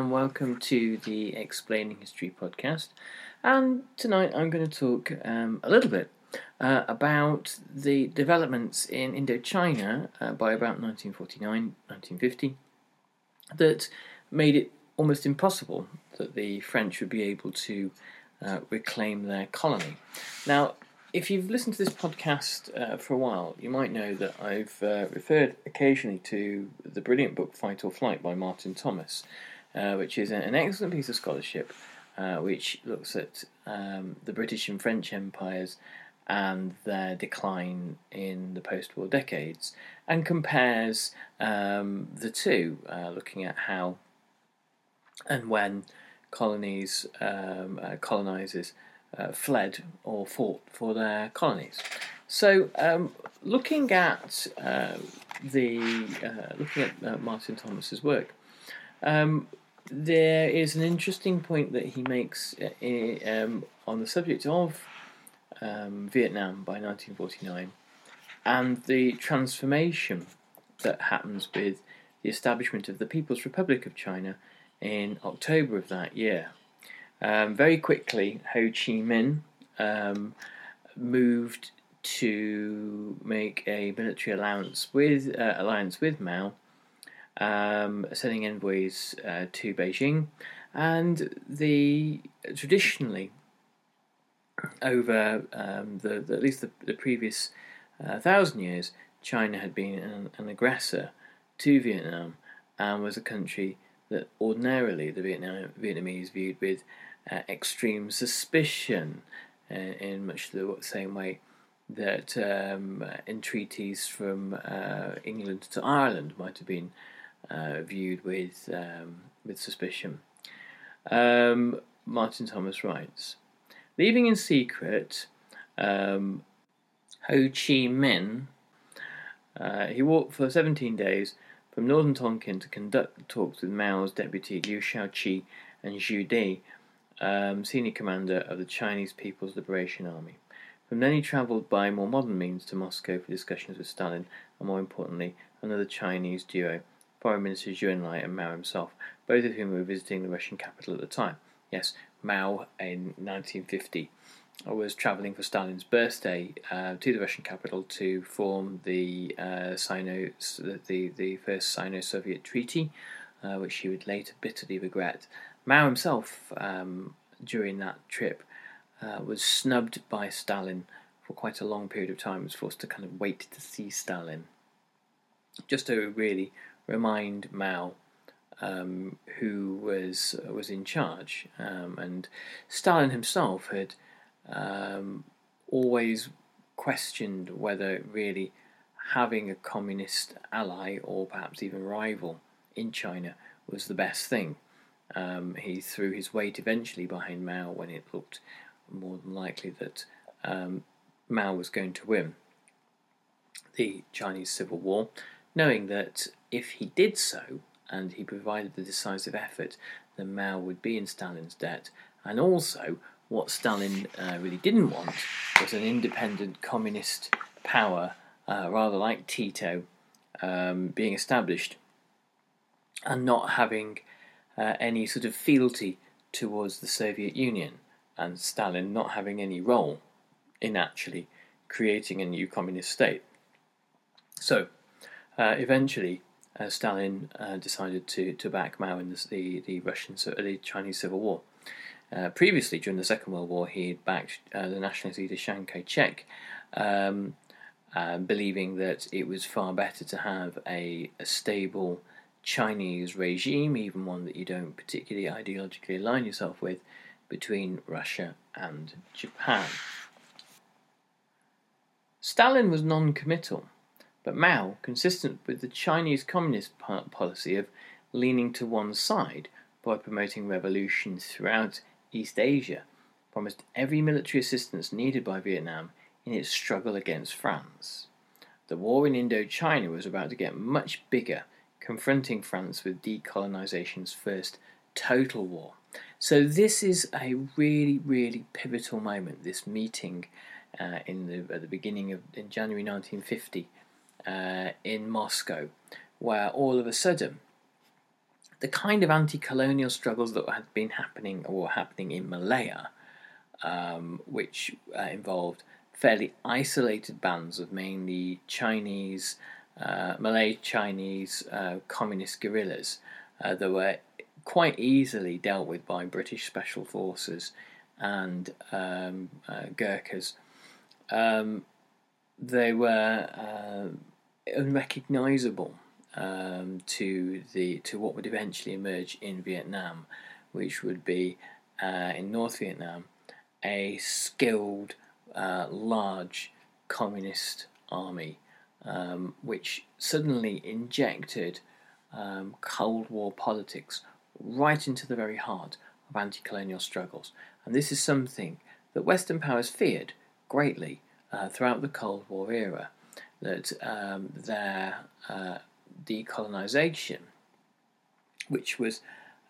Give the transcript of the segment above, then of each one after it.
And welcome to the Explaining History podcast. And tonight I'm going to talk um, a little bit uh, about the developments in Indochina uh, by about 1949 1950 that made it almost impossible that the French would be able to uh, reclaim their colony. Now, if you've listened to this podcast uh, for a while, you might know that I've uh, referred occasionally to the brilliant book Fight or Flight by Martin Thomas, uh, which is an excellent piece of scholarship uh, which looks at um, the British and French empires and their decline in the post war decades and compares um, the two, uh, looking at how and when colonies, um, uh, colonizers, uh, fled or fought for their colonies. So, um, looking at uh, the uh, looking at uh, Martin Thomas's work, um, there is an interesting point that he makes uh, um, on the subject of um, Vietnam by 1949 and the transformation that happens with the establishment of the People's Republic of China in October of that year. Um, very quickly, Ho Chi Minh um, moved to make a military alliance with uh, alliance with Mao, um, sending envoys uh, to Beijing, and the traditionally over um, the, the, at least the, the previous uh, thousand years, China had been an, an aggressor to Vietnam and was a country that ordinarily the Vietnam, Vietnamese viewed with uh, extreme suspicion uh, in much the same way that um, entreaties from uh, England to Ireland might have been uh, viewed with um, with suspicion. Um, Martin Thomas writes, leaving in secret um, Ho Chi Minh, uh, he walked for 17 days from northern Tonkin to conduct talks with Mao's deputy Liu Shaoqi and Zhu De um, senior commander of the Chinese People's Liberation Army. From then he travelled by more modern means to Moscow for discussions with Stalin and, more importantly, another Chinese duo, Foreign Minister Zhou Enlai and Mao himself, both of whom were visiting the Russian capital at the time. Yes, Mao in 1950 was travelling for Stalin's birthday uh, to the Russian capital to form the uh, Sino, the, the first Sino-Soviet treaty, uh, which he would later bitterly regret. Mao himself, um, during that trip, uh, was snubbed by Stalin for quite a long period of time. Was forced to kind of wait to see Stalin, just to really remind Mao um, who was was in charge. Um, and Stalin himself had um, always questioned whether really having a communist ally or perhaps even rival in China was the best thing. Um, he threw his weight eventually behind Mao when it looked more than likely that um, Mao was going to win the Chinese Civil War, knowing that if he did so and he provided the decisive effort, then Mao would be in Stalin's debt. And also, what Stalin uh, really didn't want was an independent communist power, uh, rather like Tito, um, being established and not having uh, any sort of fealty towards the Soviet Union, and Stalin not having any role in actually creating a new communist state. So, uh, eventually, uh, Stalin uh, decided to, to back Mao in the, the, Russian, the Chinese Civil War. Uh, previously, during the Second World War, he had backed uh, the nationalist leader Chiang Kai shek, um, uh, believing that it was far better to have a, a stable Chinese regime, even one that you don't particularly ideologically align yourself with, between Russia and Japan. Stalin was non committal, but Mao, consistent with the Chinese Communist policy of leaning to one side by promoting revolution throughout East Asia, promised every military assistance needed by Vietnam in its struggle against France. The war in Indochina was about to get much bigger, confronting France with decolonization's first total war. So, this is a really, really pivotal moment, this meeting uh, in the, at the beginning of in January 1950 uh, in Moscow, where all of a sudden the kind of anti-colonial struggles that had been happening or were happening in Malaya, um, which uh, involved fairly isolated bands of mainly Chinese, uh, Malay Chinese uh, communist guerrillas uh, that were quite easily dealt with by British special forces and um, uh, Gurkhas. Um, they were unrecognisable um, to the to what would eventually emerge in Vietnam, which would be uh, in North Vietnam a skilled, uh, large communist army, um, which suddenly injected um, Cold War politics right into the very heart of anti-colonial struggles, and this is something that Western powers feared greatly uh, throughout the Cold War era. That um, their uh, decolonisation, which was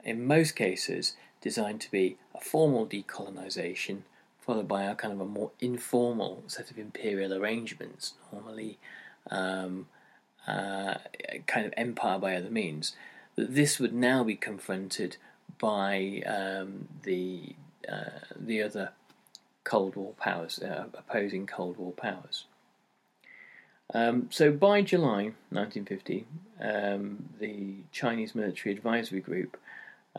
in most cases designed to be a formal decolonisation followed by a kind of a more informal set of imperial arrangements, normally um, uh, kind of empire by other means, that this would now be confronted by um, the uh, the other Cold War powers, uh, opposing Cold War powers. Um, so by July 1950, um, the Chinese Military Advisory Group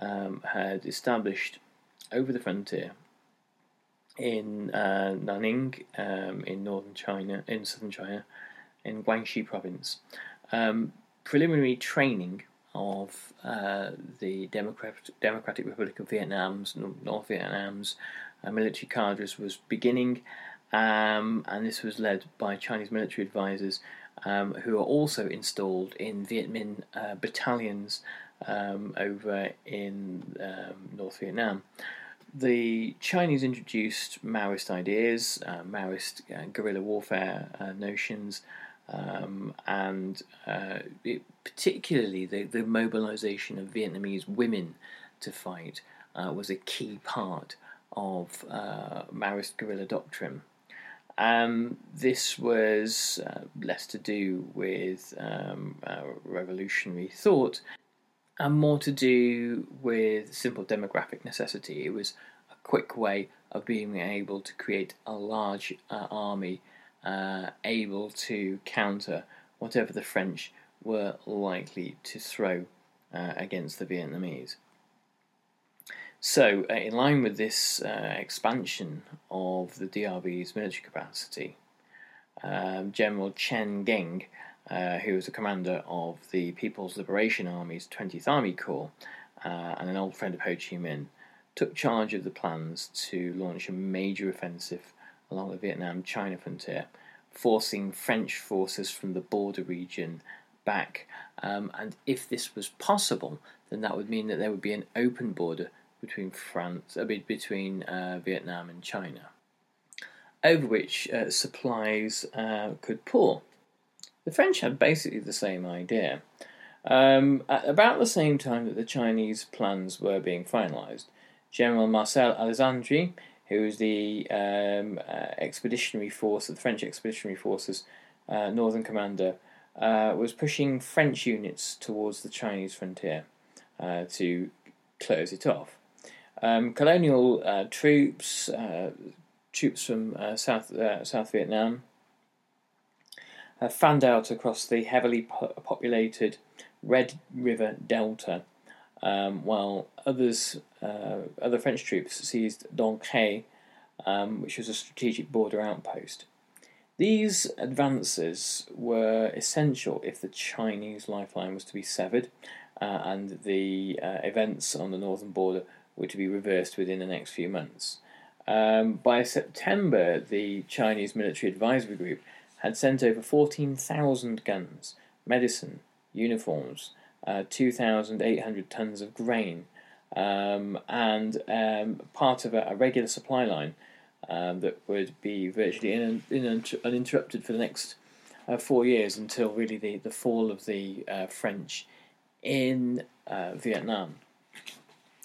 um, had established over the frontier in uh, Nanning, um, in northern China, in southern China, in Guangxi province, um, preliminary training of uh, the Democratic, Democratic Republic of Vietnam's, North Vietnam's uh, military cadres was beginning um, and this was led by Chinese military advisors um, who are also installed in Viet Minh uh, battalions um, over in um, North Vietnam. The Chinese introduced Maoist ideas, uh, Maoist uh, guerrilla warfare uh, notions, um, and uh, it, particularly the, the mobilization of Vietnamese women to fight uh, was a key part of Maoist guerrilla doctrine. Um, this was uh, less to do with um, uh, revolutionary thought and more to do with simple demographic necessity. It was a quick way of being able to create a large uh, army uh, able to counter whatever the French were likely to throw uh, against the Vietnamese. So, uh, in line with this uh, expansion of the DRV's military capacity, um, General Chen Geng, uh, who was the commander of the People's Liberation Army's 20th Army Corps uh, and an old friend of Ho Chi Minh, took charge of the plans to launch a major offensive along the Vietnam China frontier, forcing French forces from the border region back. Um, and if this was possible, then that would mean that there would be an open border between France, uh, between uh, Vietnam and China, over which uh, supplies uh, could pour. The French had basically the same idea. Um, at about the same time that the Chinese plans were being finalised, General Marcel Alessandri, who was the um, uh, expeditionary force of the French expeditionary forces, uh, northern commander, was pushing French units towards the Chinese frontier to close it off. Um, colonial uh, troops, uh, troops from uh, South uh, South Vietnam, fanned out across the heavily po- populated Red River Delta, um, while others, other French troops seized Dong Khe, um, which was a strategic border outpost. These advances were essential if the Chinese lifeline was to be severed uh, and the uh, events on the northern border were to be reversed within the next few months. Um, by September, the Chinese Military Advisory Group had sent over 14,000 guns, medicine, uniforms, uh, 2,800 tons of grain, um, and um, part of a, a, regular supply line um, that would be virtually in, in, uninterrupted for the next uh, four years until really the, the fall of the uh, French in uh, Vietnam.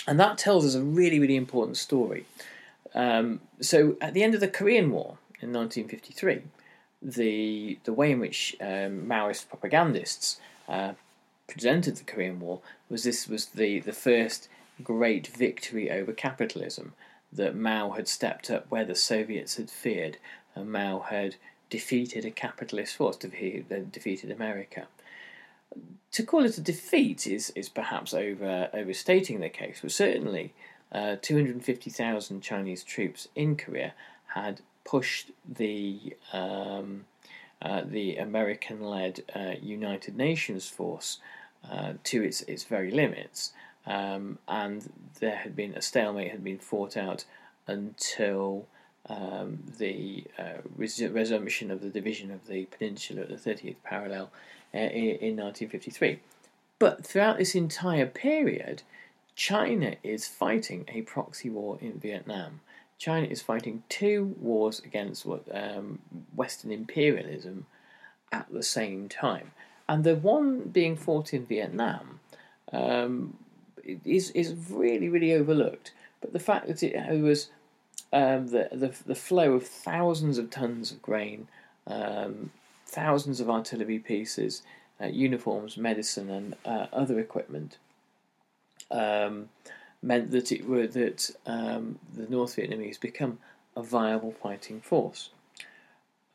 And that tells us a really, really important story. Um, so, at the end of the Korean War in 1953, the the way in which um, Maoist propagandists uh, presented the Korean War was this was the, the first great victory over capitalism that Mao had stepped up where the Soviets had feared, and Mao had defeated a capitalist force, defeated, defeated America. To call it a defeat is, is perhaps over overstating the case, but certainly uh, 250,000 Chinese troops in Korea had pushed the um, uh, the American-led uh, United Nations force uh, to its its very limits, um, and there had been a stalemate had been fought out until um, the uh, res- resumption of the division of the peninsula at the 30th parallel uh, in, in 1953. But throughout this entire period, China is fighting a proxy war in Vietnam. China is fighting two wars against what um, Western imperialism at the same time, and the one being fought in Vietnam um, is is really really overlooked. But the fact that it was um, the, the the flow of thousands of tons of grain, um, thousands of artillery pieces, uh, uniforms, medicine, and uh, other equipment um, meant that it were that um, the North Vietnamese become a viable fighting force.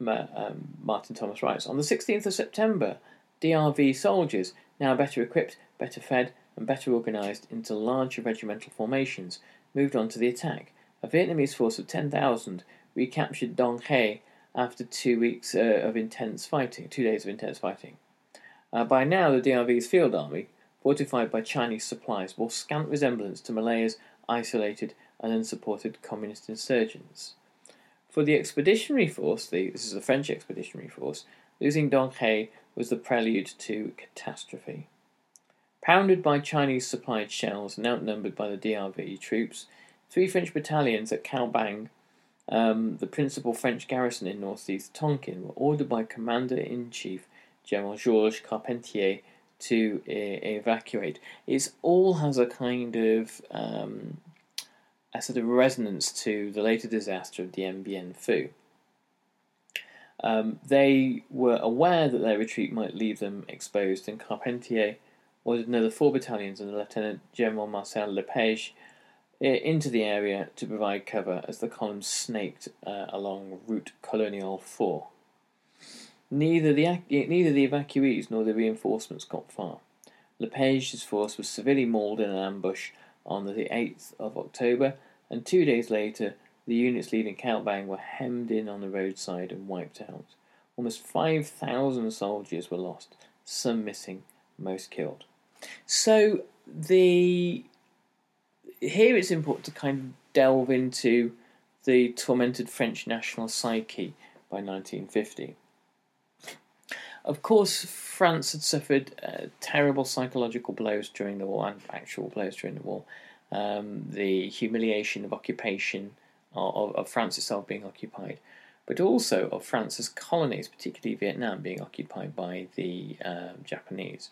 Um, Martin Thomas writes on the 16th of September, DRV soldiers, now better equipped, better fed, and better organised into larger regimental formations, moved on to the attack. A Vietnamese force of 10,000 recaptured Dong Khe after two weeks uh, of intense fighting, two days of intense fighting. Uh, by now, the DRV's field army, fortified by Chinese supplies, bore scant resemblance to Malaya's isolated and unsupported communist insurgents. For the expeditionary force, the, this is the French expeditionary force, losing Dong Khe was the prelude to catastrophe. Pounded by Chinese supplied shells and outnumbered by the DRV troops, three French battalions at Cao Bang, um, the principal French garrison in northeast Tonkin, were ordered by Commander in Chief General Georges Carpentier to uh, evacuate. It all has a kind of um, a sort of resonance to the later disaster of Dien Bien Phu. Um, they were aware that their retreat might leave them exposed, and Carpentier ordered another four battalions under Lieutenant General Marcel Lepage into the area to provide cover as the column snaked uh, along Route Colonial 4. Neither the, neither the evacuees nor the reinforcements got far. Lepage's force was severely mauled in an ambush on the 8th of October, and two days later, the units leaving Cao Bang were hemmed in on the roadside and wiped out. Almost 5,000 soldiers were lost, some missing, most killed. So the here it's important to kind of delve into the tormented French national psyche by 1950. Of course, France had suffered uh, terrible psychological blows during the war and actual blows during the war. Um, the humiliation of occupation, of, of France itself being occupied, but also of France's colonies, particularly Vietnam, being occupied by the uh, Japanese.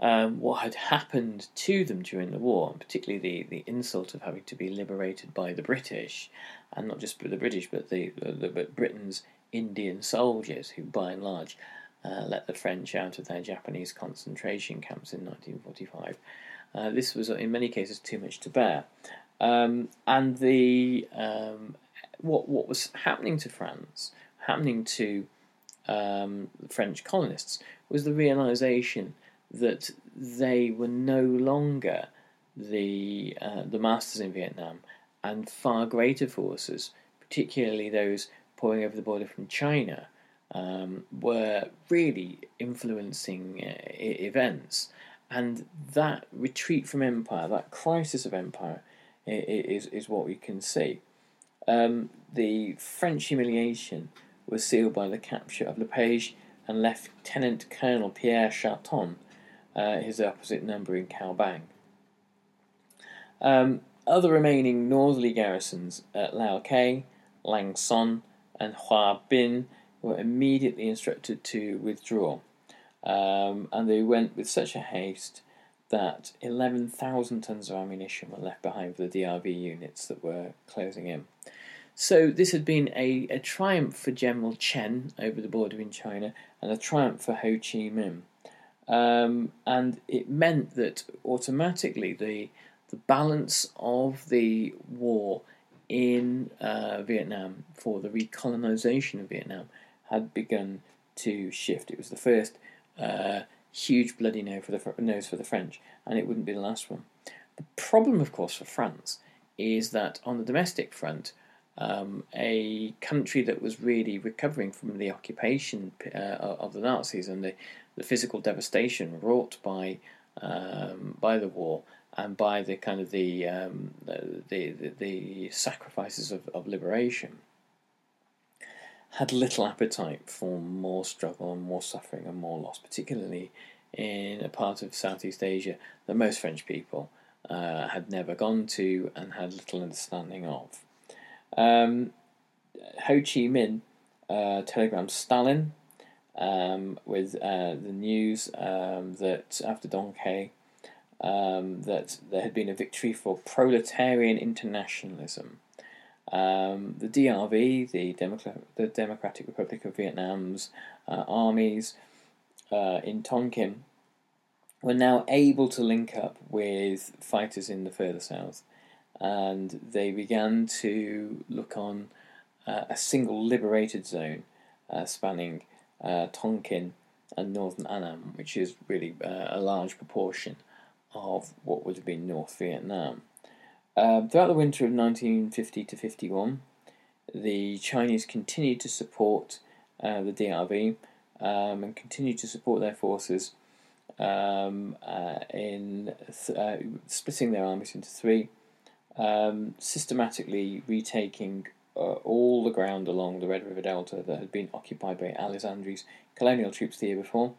um, what had happened to them during the war, and particularly the, the insult of having to be liberated by the British, and not just the British, but the, the, the Britain's Indian soldiers, who by and large uh, let the French out of their Japanese concentration camps in 1945. Uh, this was, in many cases, too much to bear. Um, and the um, what what was happening to France, happening to um, the French colonists, was the realization that they were no longer the uh, the masters in Vietnam, and far greater forces, particularly those pouring over the border from China, um, were really influencing uh, events. And that retreat from empire, that crisis of empire, is is what we can see. Um, the French humiliation was sealed by the capture of Lepage and Lieutenant Colonel Pierre Charton, uh, his opposite number in Cao Bang. Um, other remaining northerly garrisons at Lao Khe, Lang Son, and Hoa Binh were immediately instructed to withdraw, um, and they went with such a haste that 11,000 tons of ammunition were left behind for the DRV units that were closing in. So this had been a, a triumph for General Chen over the border in China and a triumph for Ho Chi Minh. Um, and it meant that automatically the the balance of the war in uh, Vietnam for the recolonization of Vietnam had begun to shift. It was the first uh, huge bloody no for the nose for the French, and it wouldn't be the last one. The problem, of course, for France is that on the domestic front, um, a country that was really recovering from the occupation uh, of the Nazis and the, the physical devastation wrought by um, by the war and by the kind of the um, the, the, the, sacrifices of, of liberation had little appetite for more struggle and more suffering and more loss, particularly in a part of Southeast Asia that most French people uh, had never gone to and had little understanding of. Um, Ho Chi Minh uh, telegrams Stalin um, with uh, the news um, that after Quai um, that there had been a victory for proletarian internationalism. Um, the DRV, the, the Democratic Republic of Vietnam's uh, armies uh, in Tonkin, were now able to link up with fighters in the further south and they began to look on uh, a single liberated zone uh, spanning uh, Tonkin and northern Annam, which is really uh, a large proportion of what would have been North Vietnam. Um, throughout the winter of 1950 to 51, the Chinese continued to support uh, the DRV um, and continued to support their forces um, uh, in th- splitting their armies into three um, systematically retaking uh, all the ground along the Red River Delta that had been occupied by Alessandri's colonial troops the year before.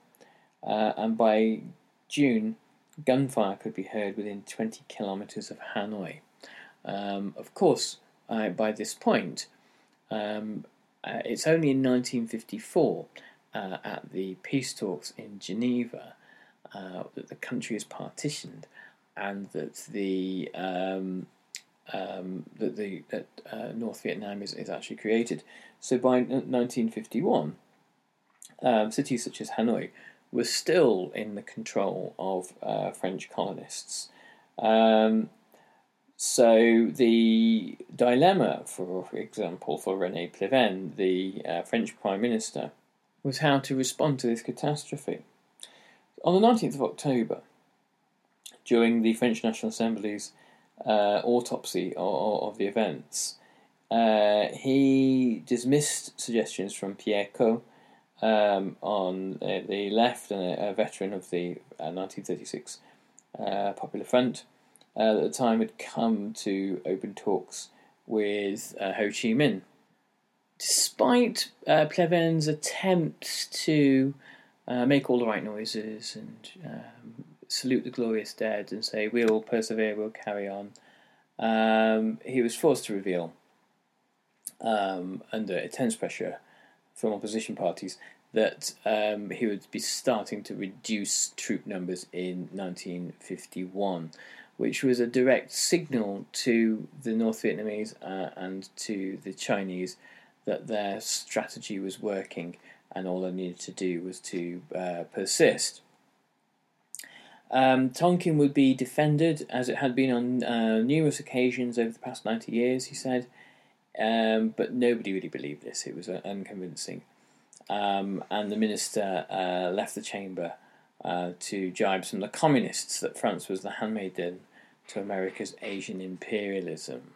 Uh, and by June, gunfire could be heard within 20 kilometres of Hanoi. Um, of course, uh, by this point, um, uh, it's only in 1954 uh, at the peace talks in Geneva uh, that the country is partitioned and that the um, um, that the that uh, North Vietnam is, is actually created. So by 1951, um, cities such as Hanoi were still in the control of uh, French colonists. Um, so the dilemma, for, example, for René Pleven, the uh, French Prime Minister, was how to respond to this catastrophe. On the 19th of October, during the French National Assembly's uh, autopsy of, of, the events, uh, he dismissed suggestions from Pierre Cot um, on the left and a, veteran of the 1936 uh, uh, Popular Front uh, at the time had come to open talks with uh, Ho Chi Minh. Despite uh, Pleven's attempts to uh, make all the right noises and um, salute the glorious dead and say, We'll persevere, we'll carry on, um, he was forced to reveal, um, under intense pressure from opposition parties, that um, he would be starting to reduce troop numbers in 1951 which was a direct signal to the North Vietnamese uh, and to the Chinese that their strategy was working and all they needed to do was to uh, persist. Um, Tonkin would be defended as it had been on uh, numerous occasions over the past 90 years, he said, um, but nobody really believed this. It was uh, unconvincing. Um, and the minister uh, left the chamber uh, to jibe some of the communists that France was the handmaiden to America's Asian imperialism.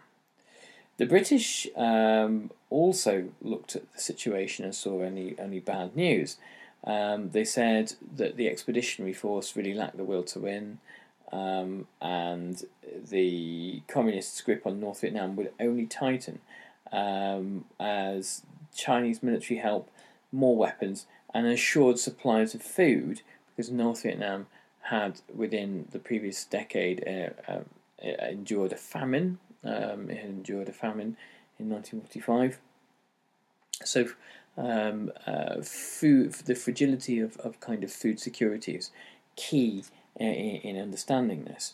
The British um, also looked at the situation and saw only, only bad news. Um, they said that the expeditionary force really lacked the will to win, um, and the communists' grip on North Vietnam would only tighten um, as Chinese military help, more weapons, and assured supplies of food because North Vietnam had within the previous decade uh, uh, endured a famine. Um, it had endured a famine in 1945. So, um, uh, food, the fragility of, of kind of food security is key in, in understanding this.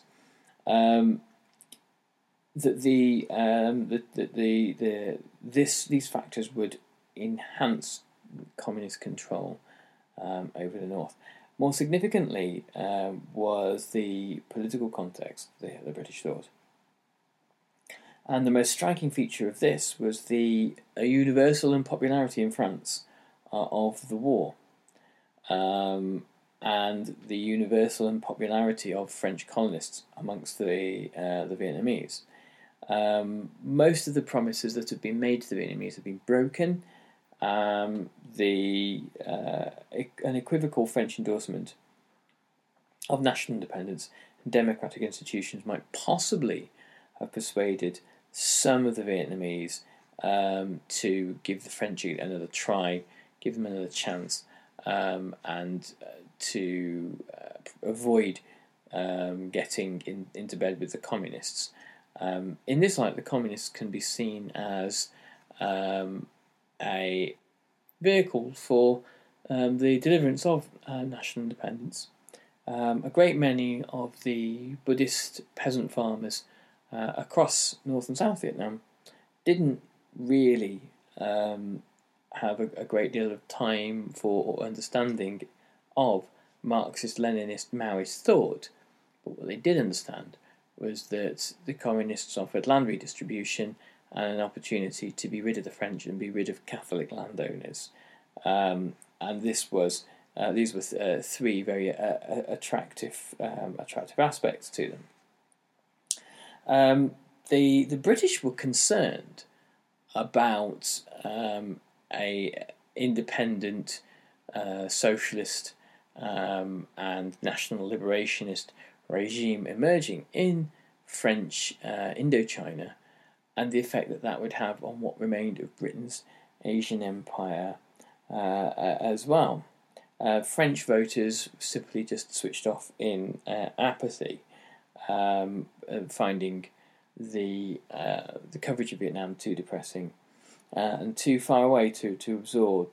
Um, that the, um, the, the, the, the, this these factors would enhance communist control um, over the north. More significantly um, was the political context, the, the British thought. And the most striking feature of this was the universal unpopularity in France uh, of the war, um, and the universal unpopularity of French colonists amongst the uh, the Vietnamese. Um, most of the promises that had been made to the Vietnamese had been broken, um, the uh, an equivocal French endorsement of national independence and democratic institutions might possibly have persuaded some of the Vietnamese um, to give the French another try, give them another chance, um, and uh, to uh, avoid um, getting in, into bed with the communists. Um, in this light, the communists can be seen as um, a vehicle for um, the deliverance of uh, national independence. A great many of the Buddhist peasant farmers uh, across North and South Vietnam didn't really um, have a, a, great deal of time for or understanding of Marxist Leninist Maoist thought. But what they did understand was that the communists offered land redistribution and an opportunity to be rid of the French and be rid of Catholic landowners. Um, and this was uh, these were uh, three very uh, uh, attractive um, attractive aspects to them. Um, the the British were concerned about um, a independent uh, socialist um, and national liberationist regime emerging in French uh, Indochina and the effect that that would have on what remained of Britain's Asian empire uh, as well. Uh, French voters simply just switched off in uh, apathy, um, finding the uh, the coverage of Vietnam too depressing uh, and too far away to, to absorb.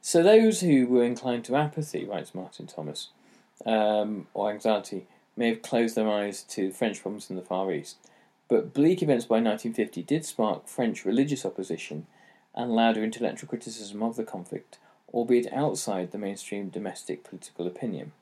So those who were inclined to apathy, writes Martin Thomas, um, or anxiety, may have closed their eyes to French problems in the Far East. But bleak events by 1950 did spark French religious opposition and louder intellectual criticism of the conflict, albeit outside the mainstream domestic political opinion.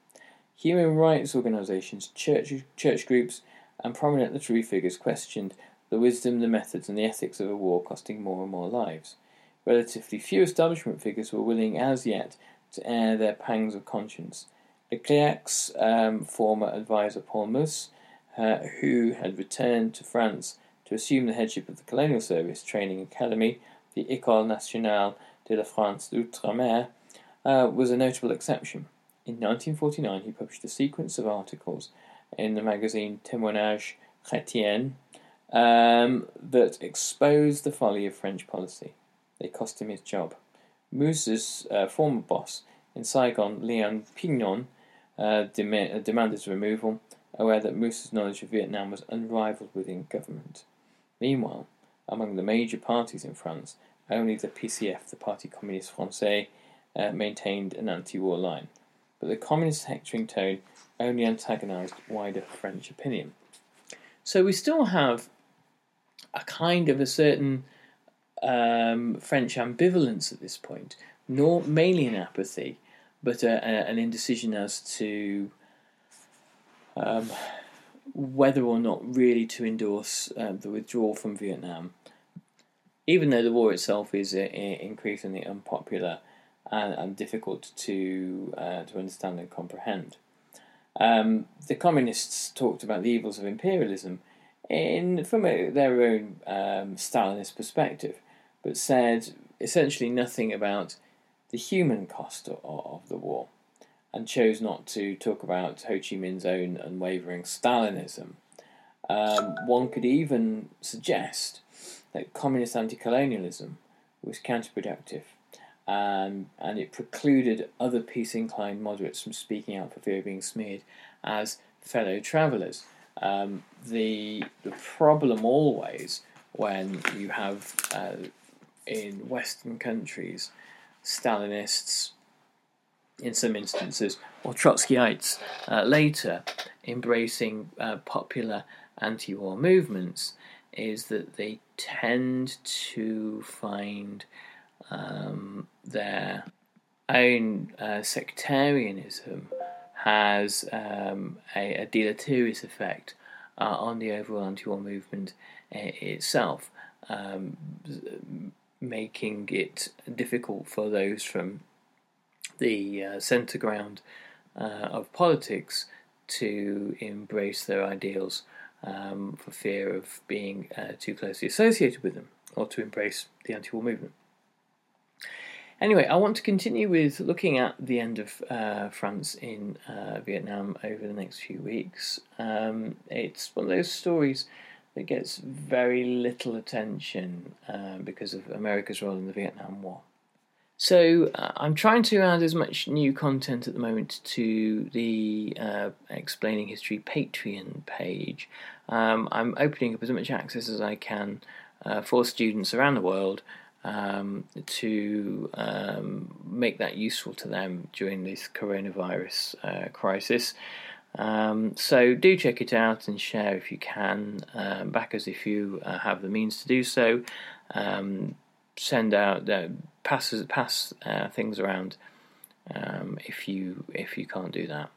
Human rights organisations, church, church groups, and prominent literary figures questioned the wisdom, the methods, and the ethics of a war costing more and more lives. Relatively few establishment figures were willing as yet to air their pangs of conscience. Leclerc's um, former advisor Paul Mus, uh, who had returned to France to assume the headship of the Colonial Service Training Academy, the École Nationale de la France d'Outre-mer, uh, was a notable exception. In 1949, he published a sequence of articles in the magazine Témoignage Chrétien um, that exposed the folly of French policy. They cost him his job. Mus's uh, former boss in Saigon, Leon Pignon, uh, dem- uh, demanded his removal, aware that Mus's knowledge of Vietnam was unrivaled within government. Meanwhile, among the major parties in France, only the PCF, the Parti Communiste Français, uh, maintained an anti war line. But the communist hectoring tone only antagonised wider French opinion. So we still have a kind of a certain um, French ambivalence at this point, nor mainly an apathy, but a, a, an indecision as to um, whether or not really to endorse uh, the withdrawal from Vietnam, even though the war itself is uh, increasingly unpopular and, and difficult to uh, to understand and comprehend. Um, the communists talked about the evils of imperialism in from a, their own um, Stalinist perspective, but said essentially nothing about the human cost of, of, the war, and chose not to talk about Ho Chi Minh's own unwavering Stalinism. Um, one could even suggest that communist anti-colonialism was counterproductive um, and it precluded other peace inclined moderates from speaking out for fear of being smeared as fellow travellers. Um, the, the problem always when you have uh, in Western countries Stalinists, in some instances, or Trotskyites uh, later embracing uh, popular anti war movements is that they tend to find um, their own uh, sectarianism has um, a, a, deleterious effect uh, on the overall anti-war movement uh, itself, um, making it difficult for those from the uh, centre ground uh, of politics to embrace their ideals um, for fear of being uh, too closely associated with them or to embrace the anti-war movement. Anyway, I want to continue with looking at the end of uh, France in uh, Vietnam over the next few weeks. Um, it's one of those stories that gets very little attention uh, because of America's role in the Vietnam War. So uh, I'm trying to add as much new content at the moment to the uh, Explaining History Patreon page. Um, I'm opening up as much access as I can uh, for students around the world um, to um, make that useful to them during this coronavirus uh, crisis. Um, so do check it out and share if you can. Um, back as if you uh, have the means to do so. Um, send out uh, pass pass things around um, if you if you can't do that.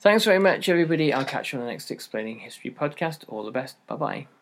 Thanks very much, everybody. I'll catch you on the next Explaining History podcast. All the best. Bye bye.